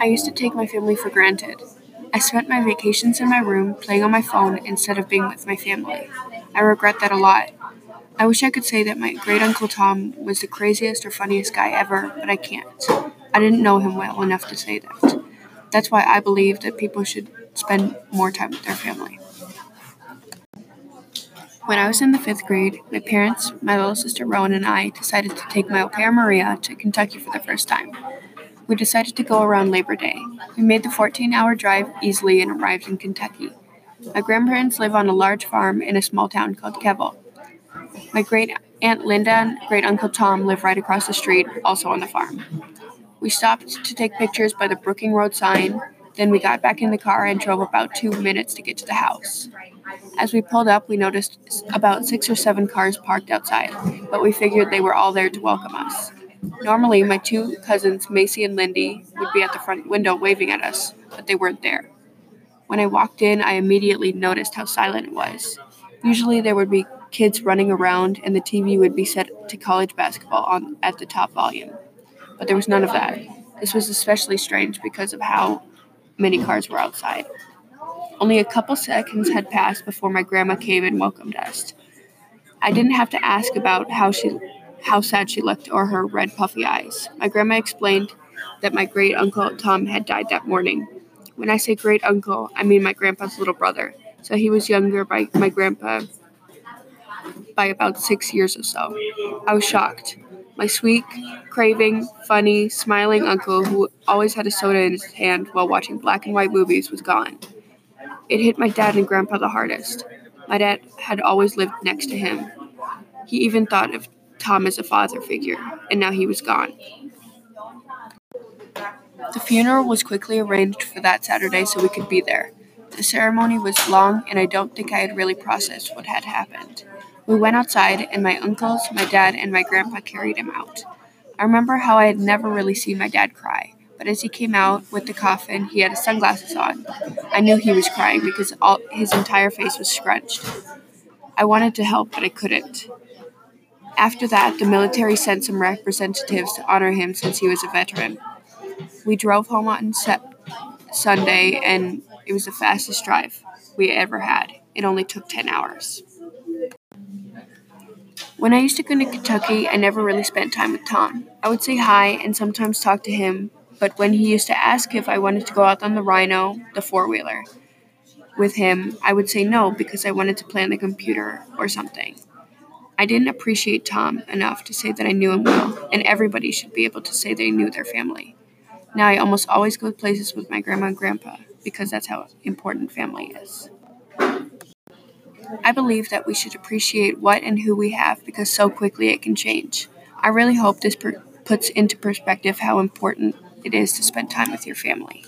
I used to take my family for granted. I spent my vacations in my room playing on my phone instead of being with my family. I regret that a lot. I wish I could say that my great uncle Tom was the craziest or funniest guy ever, but I can't. I didn't know him well enough to say that. That's why I believe that people should spend more time with their family. When I was in the fifth grade, my parents, my little sister Rowan, and I decided to take my au pair Maria to Kentucky for the first time. We decided to go around Labor Day. We made the 14 hour drive easily and arrived in Kentucky. My grandparents live on a large farm in a small town called Kevil. My great aunt Linda and great uncle Tom live right across the street, also on the farm. We stopped to take pictures by the Brooking Road sign, then we got back in the car and drove about two minutes to get to the house. As we pulled up, we noticed about six or seven cars parked outside, but we figured they were all there to welcome us. Normally, my two cousins, Macy and Lindy, would be at the front window waving at us, but they weren't there. When I walked in, I immediately noticed how silent it was. Usually, there would be kids running around, and the TV would be set to college basketball on at the top volume. But there was none of that. This was especially strange because of how many cars were outside. Only a couple seconds had passed before my grandma came and welcomed us. I didn't have to ask about how she how sad she looked or her red puffy eyes. My grandma explained that my great uncle Tom had died that morning. When I say great uncle, I mean my grandpa's little brother. So he was younger by my grandpa by about six years or so. I was shocked. My sweet, craving, funny, smiling uncle, who always had a soda in his hand while watching black and white movies, was gone. It hit my dad and grandpa the hardest. My dad had always lived next to him. He even thought of Tom as a father figure, and now he was gone. The funeral was quickly arranged for that Saturday so we could be there. The ceremony was long, and I don't think I had really processed what had happened. We went outside, and my uncles, my dad, and my grandpa carried him out. I remember how I had never really seen my dad cry, but as he came out with the coffin, he had his sunglasses on. I knew he was crying because all, his entire face was scrunched. I wanted to help, but I couldn't. After that, the military sent some representatives to honor him since he was a veteran. We drove home on se- Sunday, and it was the fastest drive we ever had. It only took 10 hours. When I used to go to Kentucky, I never really spent time with Tom. I would say hi and sometimes talk to him, but when he used to ask if I wanted to go out on the Rhino, the four wheeler, with him, I would say no because I wanted to play on the computer or something. I didn't appreciate Tom enough to say that I knew him well, and everybody should be able to say they knew their family. Now I almost always go places with my grandma and grandpa because that's how important family is. I believe that we should appreciate what and who we have because so quickly it can change. I really hope this per- puts into perspective how important it is to spend time with your family.